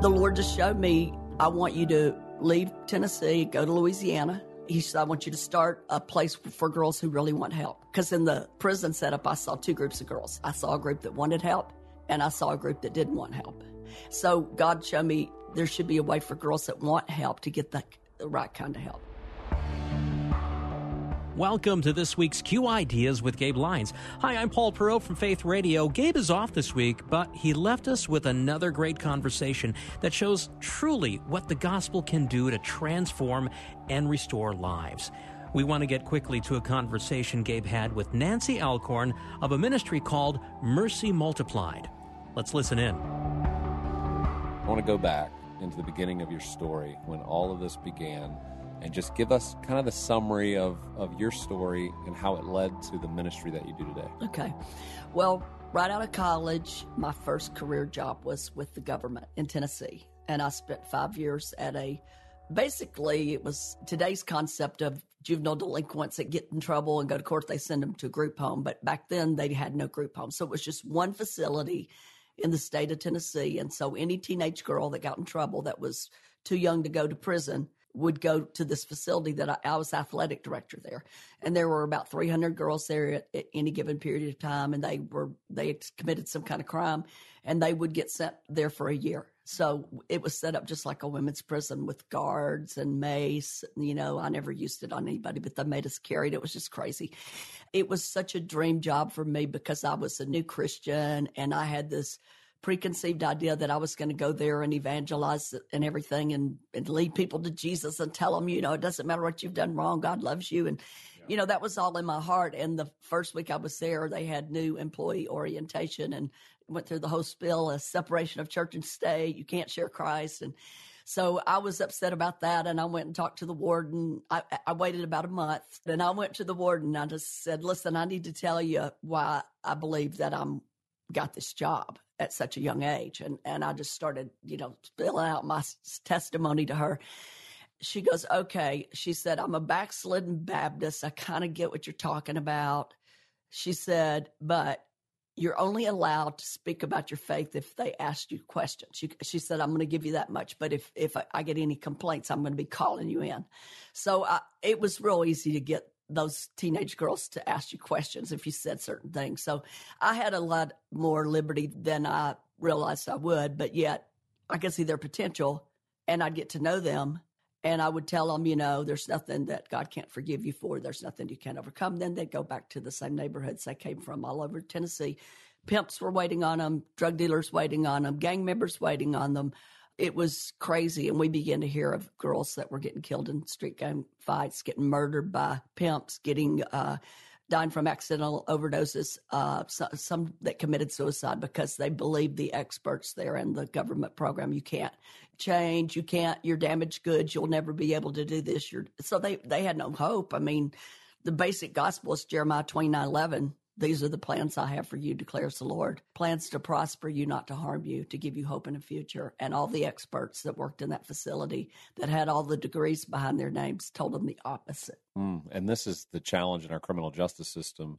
The Lord just showed me, I want you to leave Tennessee, go to Louisiana. He said, I want you to start a place for girls who really want help. Because in the prison setup, I saw two groups of girls. I saw a group that wanted help, and I saw a group that didn't want help. So God showed me there should be a way for girls that want help to get the, the right kind of help. Welcome to this week's Q Ideas with Gabe Lyons. Hi, I'm Paul Perot from Faith Radio. Gabe is off this week, but he left us with another great conversation that shows truly what the gospel can do to transform and restore lives. We want to get quickly to a conversation Gabe had with Nancy Alcorn of a ministry called Mercy Multiplied. Let's listen in. I want to go back into the beginning of your story when all of this began and just give us kind of the summary of, of your story and how it led to the ministry that you do today. Okay. Well, right out of college, my first career job was with the government in Tennessee. And I spent five years at a basically, it was today's concept of juvenile delinquents that get in trouble and go to court, they send them to a group home. But back then, they had no group home. So it was just one facility in the state of Tennessee. And so any teenage girl that got in trouble that was too young to go to prison would go to this facility that I, I, was athletic director there, and there were about 300 girls there at, at, any given period of time, and they were they had committed some kind of crime, and they would get sent there for a year. So it was set up just like a women's prison with guards and mace. You know, I never used it on anybody, but they made us carry it. It was just crazy. It was such a dream job for me because I was a new Christian and I had this preconceived idea that I was going to go there and evangelize and everything and, and lead people to Jesus and tell them, you know, it doesn't matter what you've done wrong. God loves you. And, yeah. you know, that was all in my heart. And the first week I was there, they had new employee orientation and went through the whole spill, a separation of church and state. You can't share Christ. And, so I was upset about that, and I went and talked to the warden. I, I waited about a month, then I went to the warden. And I just said, "Listen, I need to tell you why I believe that I'm got this job at such a young age. And, and I just started, you know, spilling out my testimony to her. She goes, okay. She said, I'm a backslidden Baptist. I kind of get what you're talking about. She said, but you're only allowed to speak about your faith if they ask you questions. She, she said, I'm going to give you that much, but if, if I, I, get any complaints, I'm going to be calling you in. So I, it was real easy to get those teenage girls to ask you questions if you said certain things. So I had a lot more liberty than I realized I would, but yet I could see their potential and I'd get to know them and I would tell them, you know, there's nothing that God can't forgive you for. There's nothing you can't overcome. Then they'd go back to the same neighborhoods they came from all over Tennessee. Pimps were waiting on them, drug dealers waiting on them, gang members waiting on them it was crazy. And we began to hear of girls that were getting killed in street gang fights, getting murdered by pimps, getting, uh, dying from accidental overdoses, uh, so, some that committed suicide because they believed the experts there in the government program. You can't change. You can't, you're damaged goods. You'll never be able to do this. You're, so they, they had no hope. I mean, the basic gospel is Jeremiah 29 11 these are the plans I have for you, declares the Lord. Plans to prosper you, not to harm you, to give you hope in the future. And all the experts that worked in that facility that had all the degrees behind their names told them the opposite. Mm, and this is the challenge in our criminal justice system.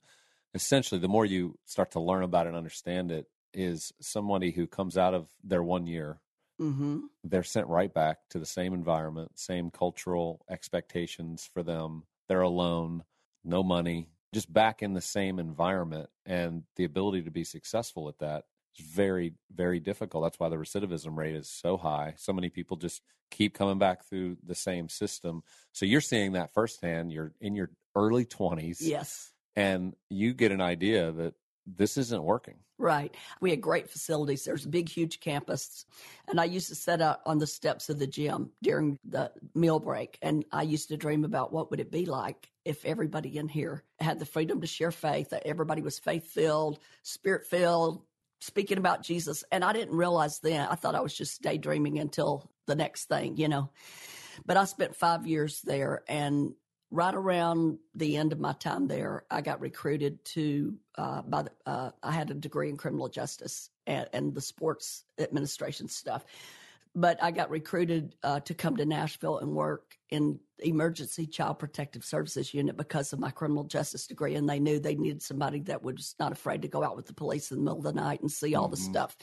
Essentially, the more you start to learn about it and understand it, is somebody who comes out of their one year, mm-hmm. they're sent right back to the same environment, same cultural expectations for them. They're alone, no money, just back in the same environment and the ability to be successful at that is very very difficult. That's why the recidivism rate is so high. So many people just keep coming back through the same system. So you're seeing that firsthand. You're in your early 20s yes. and you get an idea that this isn't working. Right. We had great facilities. There's a big, huge campus. And I used to sit out on the steps of the gym during the meal break. And I used to dream about what would it be like if everybody in here had the freedom to share faith, that everybody was faith filled, spirit filled, speaking about Jesus. And I didn't realize then, I thought I was just daydreaming until the next thing, you know. But I spent five years there and right around the end of my time there, I got recruited to uh, by the, uh, I had a degree in criminal justice and, and, the sports administration stuff, but I got recruited uh, to come to Nashville and work in emergency child protective services unit because of my criminal justice degree, and they knew they needed somebody that was not afraid to go out with the police in the middle of the night and see all mm-hmm. the stuff.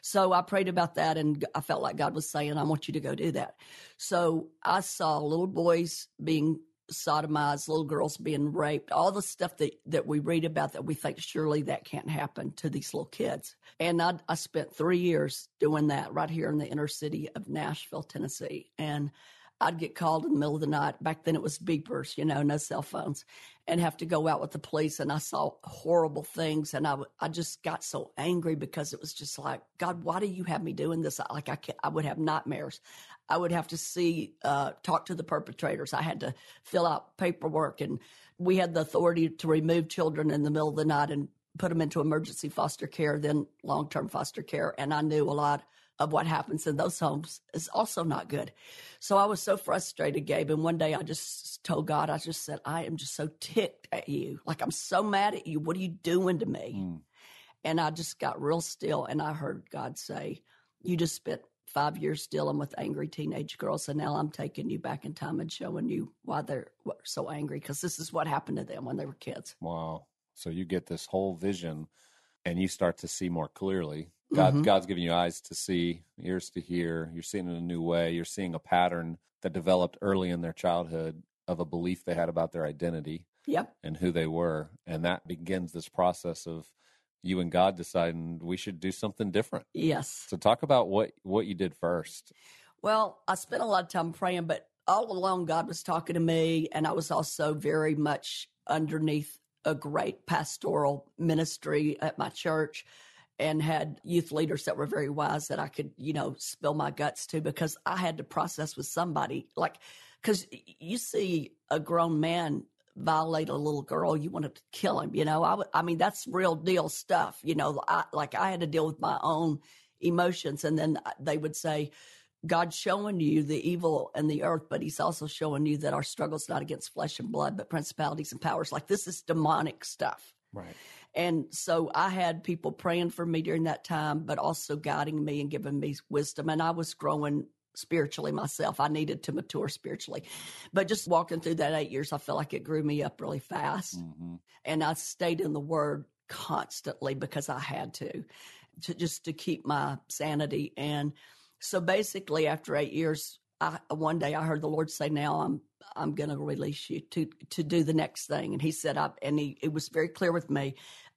So I prayed about that, and I felt like God was saying, "I want you to go do that." So I saw little boys being sodomized, little girls being raped, all the stuff that, that we read about that we think surely that can't happen to these little kids. And I, I spent three years doing that right here in the inner city of Nashville, Tennessee. And I'd get called in the middle of the night. Back then it was beepers, you know, no cell phones, and have to go out with the police. And I saw horrible things, and I, I just got so angry because it was just like, God, why do you have me doing this? Like I, I would have nightmares. I would have to see, uh, talk to the perpetrators. I had to fill out paperwork, and we had the authority to remove children in the middle of the night and put them into emergency foster care, then long term foster care. And I knew a lot of what happens in those homes is also not good. So I was so frustrated, Gabe. And one day I just told God, I just said, I am just so ticked at you. Like, I'm so mad at you. What are you doing to me? Mm. And I just got real still. And I heard God say, You just spent five years dealing with angry teenage girls. And now I'm taking you back in time and showing you why they're so angry because this is what happened to them when they were kids. Wow. So you get this whole vision and you start to see more clearly. God, mm-hmm. God's giving you eyes to see, ears to hear. You're seeing in a new way. You're seeing a pattern that developed early in their childhood of a belief they had about their identity yep. and who they were. And that begins this process of you and God deciding we should do something different. Yes. So talk about what what you did first. Well, I spent a lot of time praying, but all along God was talking to me and I was also very much underneath a great pastoral ministry at my church and had youth leaders that were very wise that I could, you know, spill my guts to because I had to process with somebody like because you see a grown man violate a little girl, you want to kill him. You know, I, w- I mean, that's real deal stuff. You know, I, like I had to deal with my own emotions. And then uh, they would say, God's showing you the evil in the earth, but he's also showing you that our struggle's not against flesh and blood, but principalities and powers. Like this is demonic stuff. Right. And so I had people praying for me during that time, but also guiding me and giving me wisdom. And I was growing spiritually myself. I needed to mature spiritually. But just walking through that eight years, I felt like it grew me up really fast. Mm-hmm. And I stayed in the word constantly because I had to, to just to keep my sanity. And so basically after eight years, I, one day I heard the Lord say, now I'm, I'm going to release you to, to do the next thing. And he said, I, and he, it was very clear with me.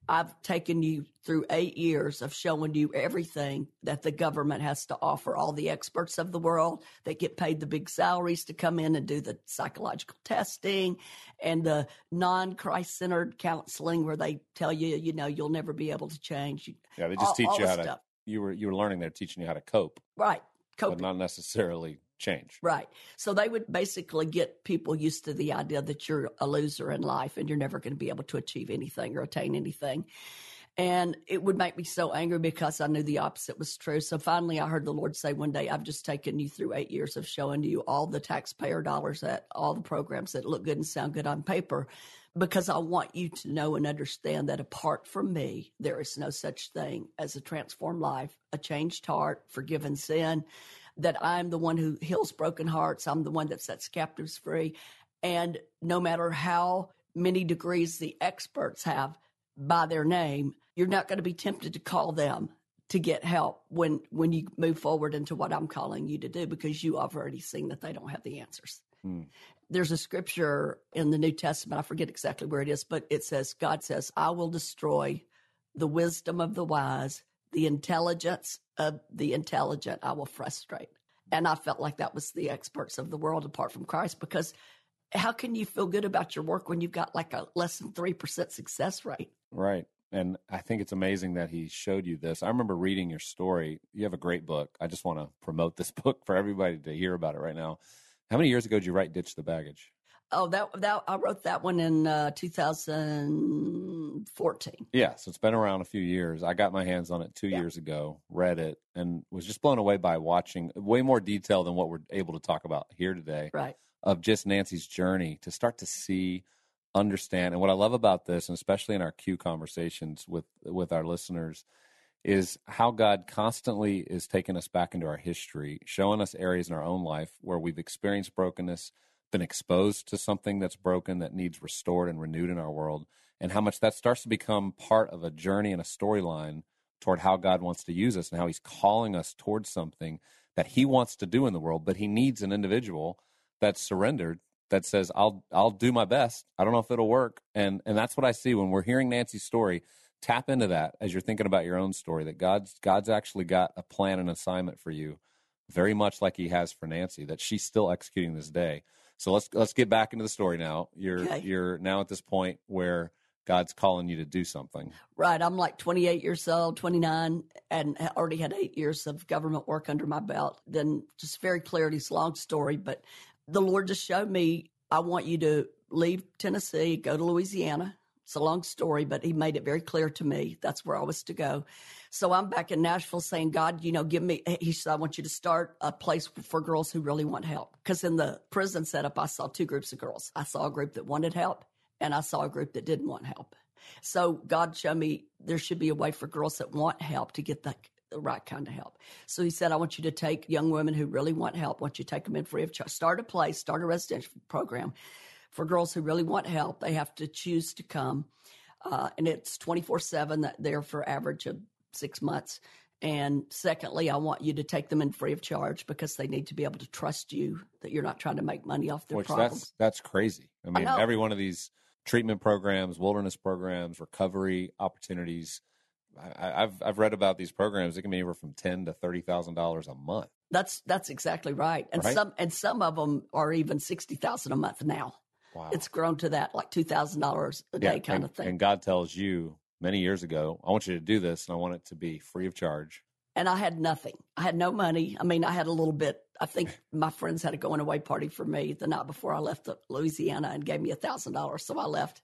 I've taken you through eight years of showing you everything that the government has to offer, all the experts of the world that get paid the big salaries to come in and do the psychological testing and the non Christ centered counseling where they tell you, you know, you'll never be able to change. Yeah, they just all, teach all you how stuff. to, you were, you were learning there, teaching you how to cope. Right. Cope. But not necessarily change. Right. So they would basically get people used to the idea that you're a loser in life and you're never going to be able to achieve anything or attain anything. And it would make me so angry because I knew the opposite was true. So finally, I heard the Lord say one day, I've just taken you through eight years of showing you all the taxpayer dollars that all the programs that look good and sound good on paper because I want you to know and understand that apart from me, there is no such thing as a transformed life, a changed heart, forgiven sin, that I'm the one who heals broken hearts. I'm the one that sets captives free. And no matter how many degrees the experts have by their name, you're not going to be tempted to call them to get help when when you move forward into what I'm calling you to do because you have already seen that they don't have the answers. Hmm. There's a scripture in the New Testament, I forget exactly where it is, but it says God says, "I will destroy the wisdom of the wise the intelligence of the intelligent I will frustrate. And I felt like that was the experts of the world apart from Christ because how can you feel good about your work when you've got like a less than 3% success rate? Right. And I think it's amazing that he showed you this. I remember reading your story. You have a great book. I just want to promote this book for everybody to hear about it right now. How many years ago did you write Ditch the Baggage? Oh, that that I wrote that one in uh, 2014. Yeah, so it's been around a few years. I got my hands on it two yeah. years ago, read it, and was just blown away by watching way more detail than what we're able to talk about here today. Right. Of just Nancy's journey to start to see, understand, and what I love about this, and especially in our Q conversations with with our listeners, is how God constantly is taking us back into our history, showing us areas in our own life where we've experienced brokenness been exposed to something that's broken that needs restored and renewed in our world, and how much that starts to become part of a journey and a storyline toward how God wants to use us and how He's calling us towards something that He wants to do in the world, but He needs an individual that's surrendered that says, "I'll I'll do my best. I don't know if it'll work," and and that's what I see when we're hearing Nancy's story. Tap into that as you're thinking about your own story. That God's God's actually got a plan and assignment for you, very much like He has for Nancy. That she's still executing this day. So let's let's get back into the story now. You're okay. you're now at this point where God's calling you to do something. Right. I'm like 28 years old, 29, and already had eight years of government work under my belt. Then just very clear. It's a long story, but the Lord just showed me, I want you to leave Tennessee, go to Louisiana. It's a long story, but he made it very clear to me that's where I was to go. So I'm back in Nashville saying, God, you know, give me, he said, I want you to start a place for girls who really want help. Because in the prison setup, I saw two groups of girls. I saw a group that wanted help and I saw a group that didn't want help. So God showed me there should be a way for girls that want help to get the, the right kind of help. So he said, I want you to take young women who really want help. I want you to take them in free of charge. Start a place, start a residential program for girls who really want help. They have to choose to come. Uh, and it's 24 7 that they're for average of six months. And secondly, I want you to take them in free of charge because they need to be able to trust you that you're not trying to make money off their Which problems. That's, that's crazy. I mean, I every one of these treatment programs, wilderness programs, recovery opportunities. I, have I've read about these programs. It can be anywhere from ten to thirty thousand dollars a month. That's that's exactly right. And right? some and some of them are even sixty thousand a month now. Wow. It's grown to that like two thousand dollars a day kind and, of thing. And God tells you many years ago, I want you to do this and I want it to be free of charge. And I had nothing. I had no money. I mean, I had a little bit. I think my friends had a going away party for me the night before I left Louisiana and gave me a thousand dollars. So I left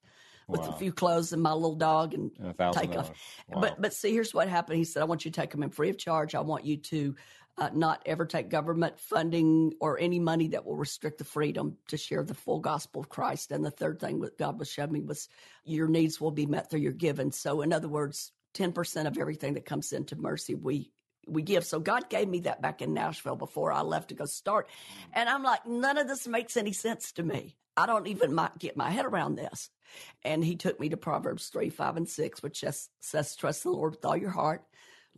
with wow. a few clothes and my little dog and, and take off. Wow. But but see, here's what happened. He said, I want you to take them in free of charge. I want you to uh, not ever take government funding or any money that will restrict the freedom to share the full gospel of Christ. And the third thing that God was showing me was your needs will be met through your giving. So, in other words, 10% of everything that comes into mercy, we we give. So God gave me that back in Nashville before I left to go start. And I'm like, none of this makes any sense to me. I don't even get my head around this. And he took me to Proverbs 3, 5, and 6, which says, trust the Lord with all your heart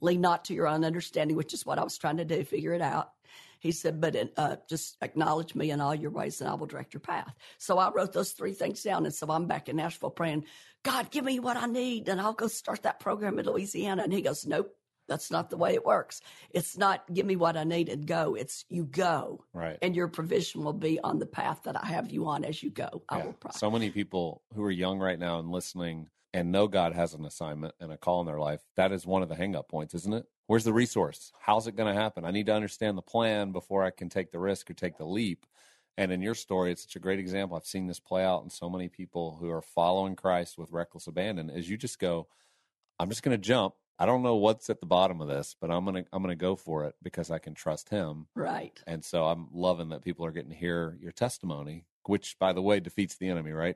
lean not to your own understanding, which is what I was trying to do, figure it out. He said, but uh, just acknowledge me in all your ways and I will direct your path. So I wrote those three things down. And so I'm back in Nashville praying, God, give me what I need and I'll go start that program in Louisiana. And he goes, nope, that's not the way it works. It's not give me what I need and go. It's you go. Right. And your provision will be on the path that I have you on as you go. I will provide. So many people who are young right now and listening and know God has an assignment and a call in their life, that is one of the hang-up points, isn't it? Where's the resource? How's it going to happen? I need to understand the plan before I can take the risk or take the leap. And in your story, it's such a great example. I've seen this play out in so many people who are following Christ with reckless abandon. As you just go, I'm just going to jump. I don't know what's at the bottom of this, but I'm gonna I'm gonna go for it because I can trust Him. Right. And so I'm loving that people are getting to hear your testimony, which, by the way, defeats the enemy. Right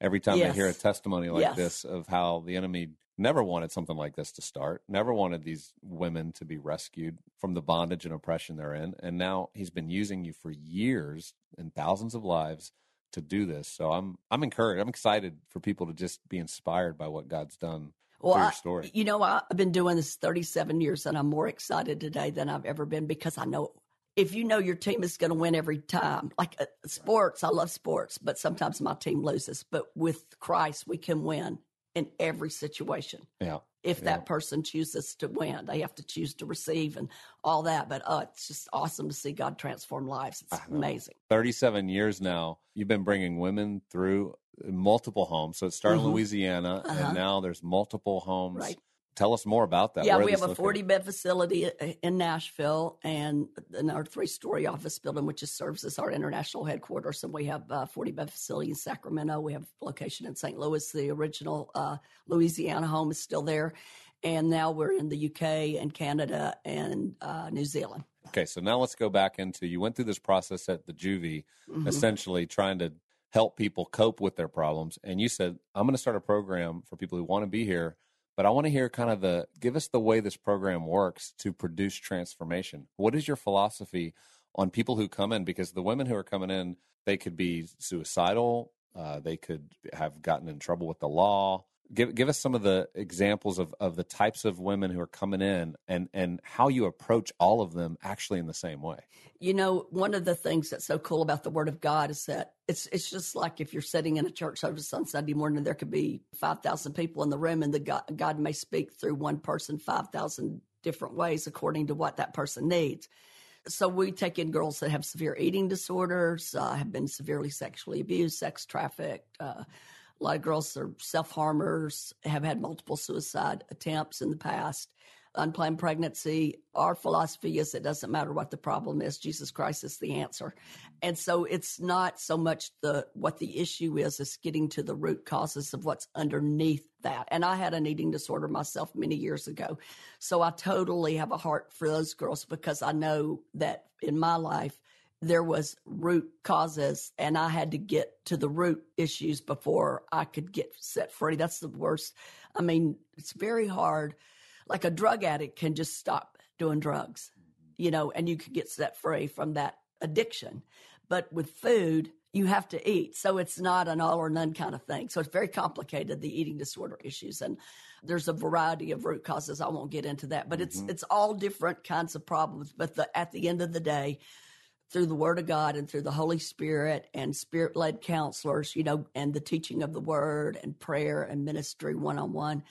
every time yes. I hear a testimony like yes. this of how the enemy never wanted something like this to start, never wanted these women to be rescued from the bondage and oppression they're in. And now he's been using you for years and thousands of lives to do this. So I'm I'm encouraged. I'm excited for people to just be inspired by what God's done well, your story. I, you know, I've been doing this 37 years and I'm more excited today than I've ever been because I know if you know your team is going to win every time, like uh, sports, I love sports, but sometimes my team loses. But with Christ, we can win in every situation. Yeah. If yeah. that person chooses to win, they have to choose to receive and all that. But uh, it's just awesome to see God transform lives. It's amazing. 37 years now, you've been bringing women through multiple homes. So it started mm-hmm. in Louisiana, uh-huh. and now there's multiple homes. Right. Tell us more about that. Yeah, we have a 40 bed facility uh, in Nashville and in our three story office building, which just serves as our international headquarters. And we have a 40 bed facility in Sacramento. We have a location in St. Louis. The original uh, Louisiana home is still there. And now we're in the UK and Canada and uh, New Zealand. Okay, so now let's go back into you went through this process at the juvie, mm-hmm. essentially trying to help people cope with their problems. And you said, I'm going to start a program for people who want to be here, but I want to hear kind of the give us the way this program works to produce transformation. What is your philosophy on people who come in? Because the women who are coming in, they could be suicidal, uh, they could have gotten in trouble with the law, give give us some of the examples of, of the types of women who are coming in and and how you approach all of them actually in the same way. You know one of the things that's so cool about the word of god is that it's it's just like if you're sitting in a church service on sunday morning there could be 5000 people in the room and the god, god may speak through one person 5000 different ways according to what that person needs. So we take in girls that have severe eating disorders uh, have been severely sexually abused sex trafficked uh, a lot of girls are self harmers, have had multiple suicide attempts in the past, unplanned pregnancy. Our philosophy is it doesn't matter what the problem is, Jesus Christ is the answer. And so it's not so much the what the issue is, is getting to the root causes of what's underneath that. And I had an eating disorder myself many years ago. So I totally have a heart for those girls because I know that in my life there was root causes and I had to get to the root issues before I could get set free. That's the worst. I mean, it's very hard. Like a drug addict can just stop doing drugs, you know, and you can get set free from that addiction. But with food, you have to eat. So it's not an all or none kind of thing. So it's very complicated, the eating disorder issues. And there's a variety of root causes. I won't get into that, but mm-hmm. it's, it's all different kinds of problems. But the, at the end of the day, through the Word of God and through the Holy Spirit and Spirit led counselors, you know, and the teaching of the Word and prayer and ministry one on one,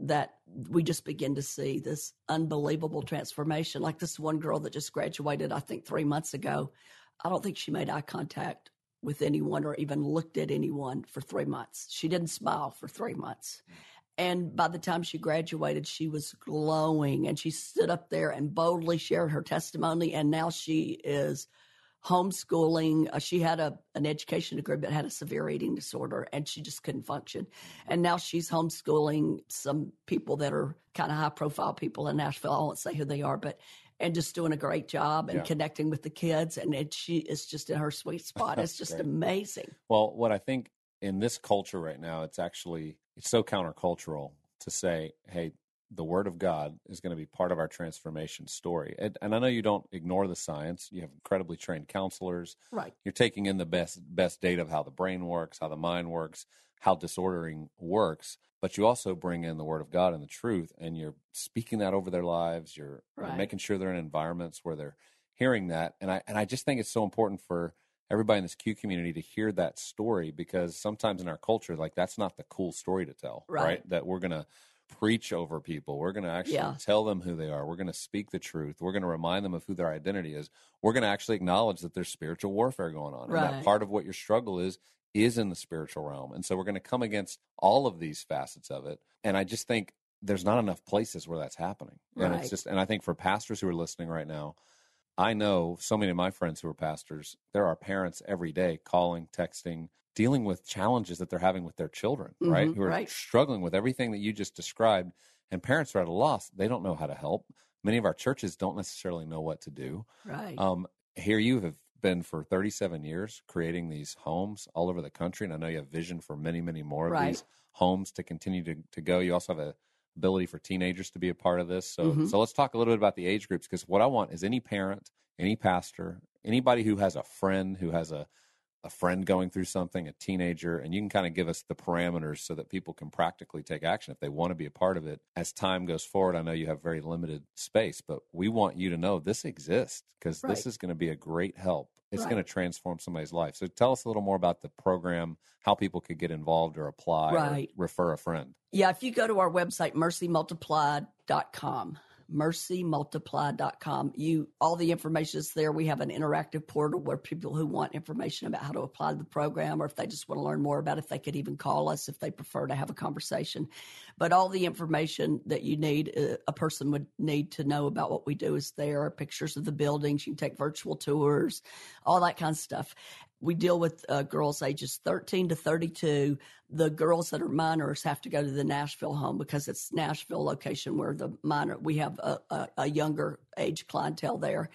that we just begin to see this unbelievable transformation. Like this one girl that just graduated, I think three months ago. I don't think she made eye contact with anyone or even looked at anyone for three months. She didn't smile for three months. And by the time she graduated, she was glowing and she stood up there and boldly shared her testimony. And now she is homeschooling. Uh, she had a an education degree, but had a severe eating disorder, and she just couldn't function. And now she's homeschooling some people that are kind of high profile people in Nashville. I won't say who they are, but and just doing a great job and yeah. connecting with the kids. And it, she is just in her sweet spot. It's just amazing. Well, what I think in this culture right now, it's actually it's so countercultural to say, hey, the word of God is going to be part of our transformation story. And, and, I know you don't ignore the science. You have incredibly trained counselors. Right. You're taking in the best best data of how the brain works, how the mind works, how disordering works, but you also bring in the word of God and the truth and you're speaking that over their lives. You're, right. you're making sure they're in environments where they're hearing that. And I and I just think it's so important for everybody in this Q community to hear that story because sometimes in our culture, like that's not the cool story to tell, right? right? That we're going to preach over people. We're going to actually yeah. tell them who they are. We're going to speak the truth. We're going to remind them of who their identity is. We're going to actually acknowledge that there's spiritual warfare going on. Right. And that part of what your struggle is, is in the spiritual realm. And so we're going to come against all of these facets of it. And I just think there's not enough places where that's happening. And it's just, and I think for pastors who are listening right now, I know so many of my friends who are pastors, there are parents every day calling, texting, dealing with challenges that they're having with their children, mm-hmm, right? Who are right. struggling with everything that you just described. And parents are at a loss. They don't know how to help. Many of our churches don't necessarily know what to do. Right. Um, here you have been for 37 years creating these homes all over the country. And I know you have vision for many, many more of right. these homes to continue to, to go. You also have a ability for teenagers to be a part of this. So, mm-hmm. so let's talk a little bit about the age groups because what I want is any parent, any pastor, anybody who has a friend who has a a friend going through something, a teenager, and you can kind of give us the parameters so that people can practically take action if they want to be a part of it. As time goes forward, I know you have very limited space, but we want you to know this exists because right. this is going to be a great help it's right. going to transform somebody's life. So tell us a little more about the program, how people could get involved or apply right. or refer a friend. Yeah, if you go to our website, mercymultiplied.com, mercymultiply.com. You all the information is there. We have an interactive portal where people who want information about how to apply the program or if they just want to learn more about it, they could even call us if they prefer to have a conversation. But all the information that you need, uh, a person would need to know about what we do is there. Pictures of the buildings, you can take virtual tours, all that kind of stuff. We deal with uh, girls ages 13 to 32. The girls that are minors have to go to the Nashville home because it's Nashville location where the minor, we have a, a, a younger age clientele there.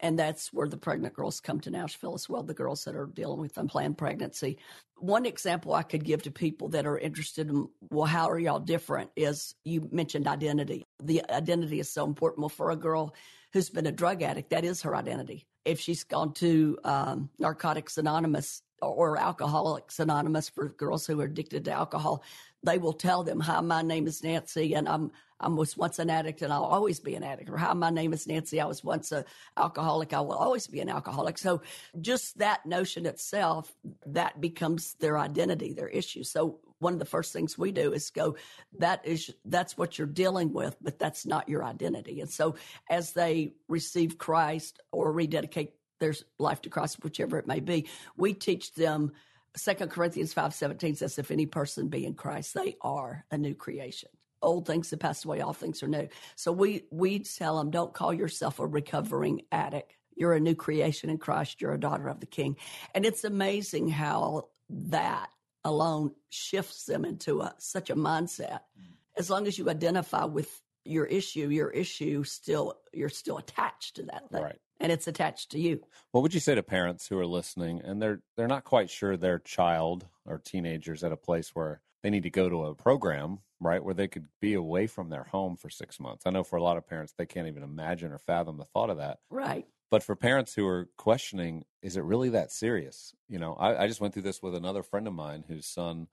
And that's where the pregnant girls come to Nashville as well, the girls that are dealing with unplanned pregnancy. One example I could give to people that are interested in, well, how are y'all different is you mentioned identity. The identity is so important. Well, for a girl who's been a drug addict, that is her identity if she's gone to um, Narcotics Anonymous or Alcoholics Anonymous for girls who are addicted to alcohol, they will tell them, "Hi, my name is Nancy, and I'm I was once an addict, and I'll always be an addict." Or, "Hi, my name is Nancy. I was once an alcoholic. I will always be an alcoholic." So, just that notion itself that becomes their identity, their issue. So, one of the first things we do is go, that is, that's what you're dealing with, but that's not your identity. And so as they receive Christ or rededicate their life to Christ, whichever it may be, we teach them Second Corinthians 5.17 says, if any person be in Christ, they are a new creation. Old things have passed away, all things are new. So we, we tell them, don't call yourself a recovering addict. You're a new creation in Christ. You're a daughter of the King. And it's amazing how that alone shifts them into a, such a mindset. Mm. As long as you identify with your issue, your issue still you're still attached to that thing. Right. And it's attached to you. What would you say to parents who are listening and they're they're not quite sure their child or teenagers at a place where they need to go to a program, right, where they could be away from their home for six months? I know for a lot of parents they can't even imagine or fathom the thought of that. Right. But for parents who are questioning, is it really that serious? You know, I, I, just went through this with another friend of mine whose son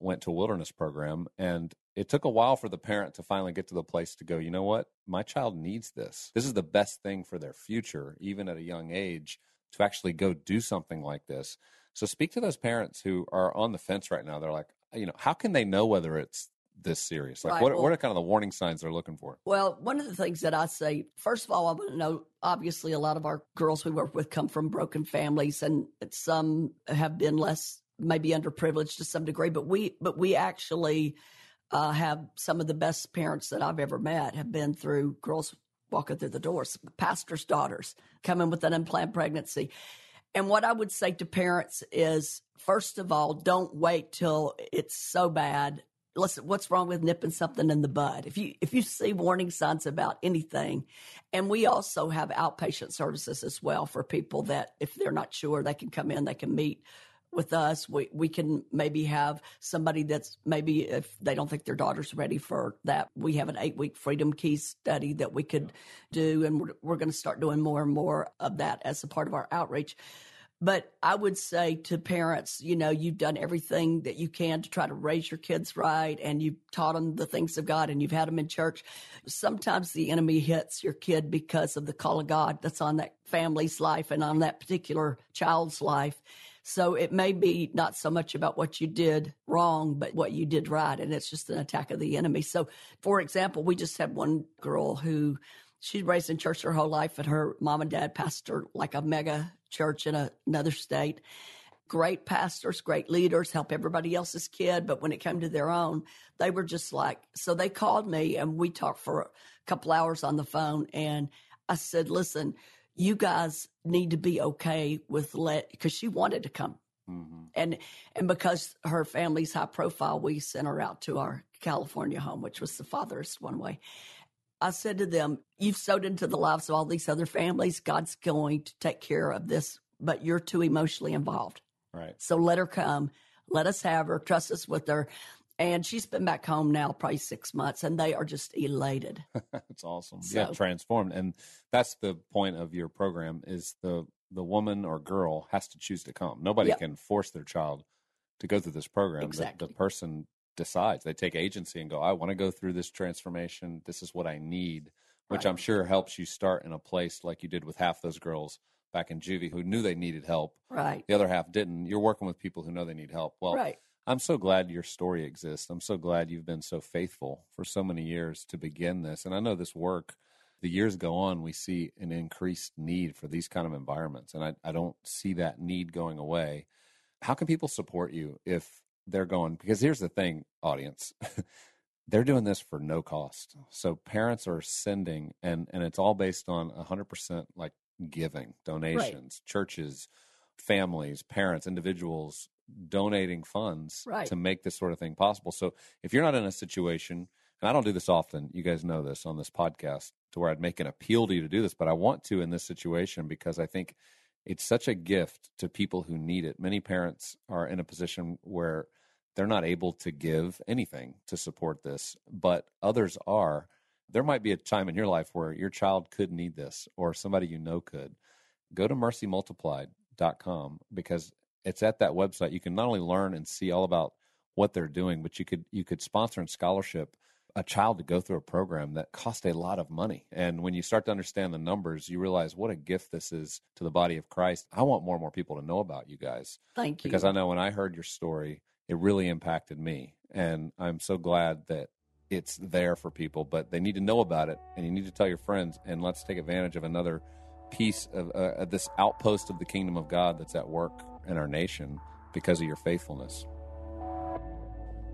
went to wilderness program, and it took a while for the parent to finally get to the place to go, you know what? My child needs this. This is the best thing for their future, even at a young age, to actually go do something like this. So speak to those parents who are on the fence right now. They're like, you know, how can they know whether it's this serious? Like, right. what, well, what are kind of the warning signs they're looking for? Well, one of the things that I say, first of all, I want to know obviously, a lot of our girls we work with come from broken families, and some have been less, maybe underprivileged to some degree, but we, but we actually uh, have some of the best parents that I've ever met have been through girls walking through the doors, pastors' daughters coming with an unplanned pregnancy. And what I would say to parents is, first of all, don't wait till it's so bad listen, what's wrong with nipping something in the bud? If you if you see warning signs about anything, and we also have outpatient services as well for people that if they're not sure, they can come in, they can meet with us. We we can maybe have somebody that's maybe if they don't think their daughter's ready for that, we have an eight week Freedom Keys study that we could do, and we're, we're going to start doing more and more of that as a part of our outreach. But I would say to parents, you know, you've done everything that you can to try to raise your kids right and you've taught them the things of God and you've had them in church. Sometimes the enemy hits your kid because of the call of God that's on that family's life and on that particular child's life. So it may be not so much about what you did wrong, but what you did right. And it's just an attack of the enemy. So, for example, we just had one girl who she's raised in church her whole life and her mom and dad pastor like a mega church in a, another state. Great pastors, great leaders, help everybody else's kid. But when it came to their own, they were just like, so they called me and we talked for a couple hours on the phone. And I said, listen, you guys need to be okay with let, because she wanted to come. Mm-hmm. And, and because her family's high profile, we sent her out to our California home, which was the farthest one way. I said to them, You've sowed into the lives of all these other families. God's going to take care of this, but you're too emotionally involved. Right. So let her come. Let us have her. Trust us with her. And she's been back home now probably six months, and they are just elated. that's awesome. So, yeah, transformed, and that's the point of your program: is the the woman or girl has to choose to come. Nobody yep. can force their child to go through this program. Exactly. The, the person decides. They take agency and go, I want to go through this transformation. This is what I need, which right. I'm sure helps you start in a place like you did with half those girls back in juvie who knew they needed help. Right. The other half didn't. You're working with people who know they need help. Well, right. I'm so glad your story exists. I'm so glad you've been so faithful for so many years to begin this. And I know this work, the years go on, we see an increased need for these kind of environments. And I, I don't see that need going away. How can people support you if they're going? Because here's the thing, audience. they're doing this for no cost. So parents are sending, and and it's all based on 100% like giving, donations, right. churches, families, parents, individuals donating funds right. to make this sort of thing possible. So if you're not in a situation, and I don't do this often, you guys know this on this podcast, to where I'd make an appeal to you to do this, but I want to in this situation because I think it's such a gift to people who need it. Many parents are in a position where they're not able to give anything to support this, but others are. There might be a time in your life where your child could need this or somebody you know could. Go to mercymultiplied.com because it's at that website. You can not only learn and see all about what they're doing, but you could you could sponsor and scholarship a child to go through a program that cost a lot of money. And when you start to understand the numbers, you realize what a gift this is to the body of Christ. I want more and more people to know about you guys. Thank you. Because I know when I heard your story, it really impacted me. And I'm so glad that it's there for people, but they need to know about it and you need to tell your friends. And let's take advantage of another piece of, uh, this outpost of the kingdom of God that's at work in our nation because of your faithfulness.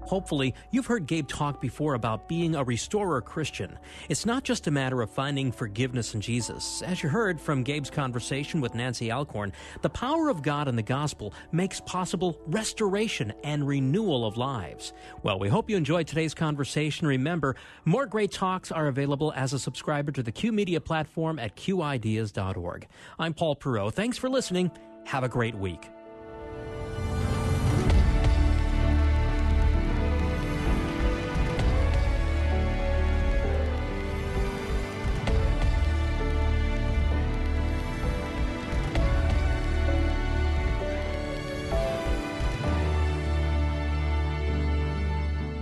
Hopefully, you've heard Gabe talk before about being a restorer Christian. It's not just a matter of finding forgiveness in Jesus. As you heard from Gabe's conversation with Nancy Alcorn, the power of God in the gospel makes possible restoration and renewal of lives. Well, we hope you enjoyed today's conversation. Remember, more great talks are available as a subscriber to the Q Media platform at qideas.org. I'm Paul Perot. Thanks for listening. Have a great week.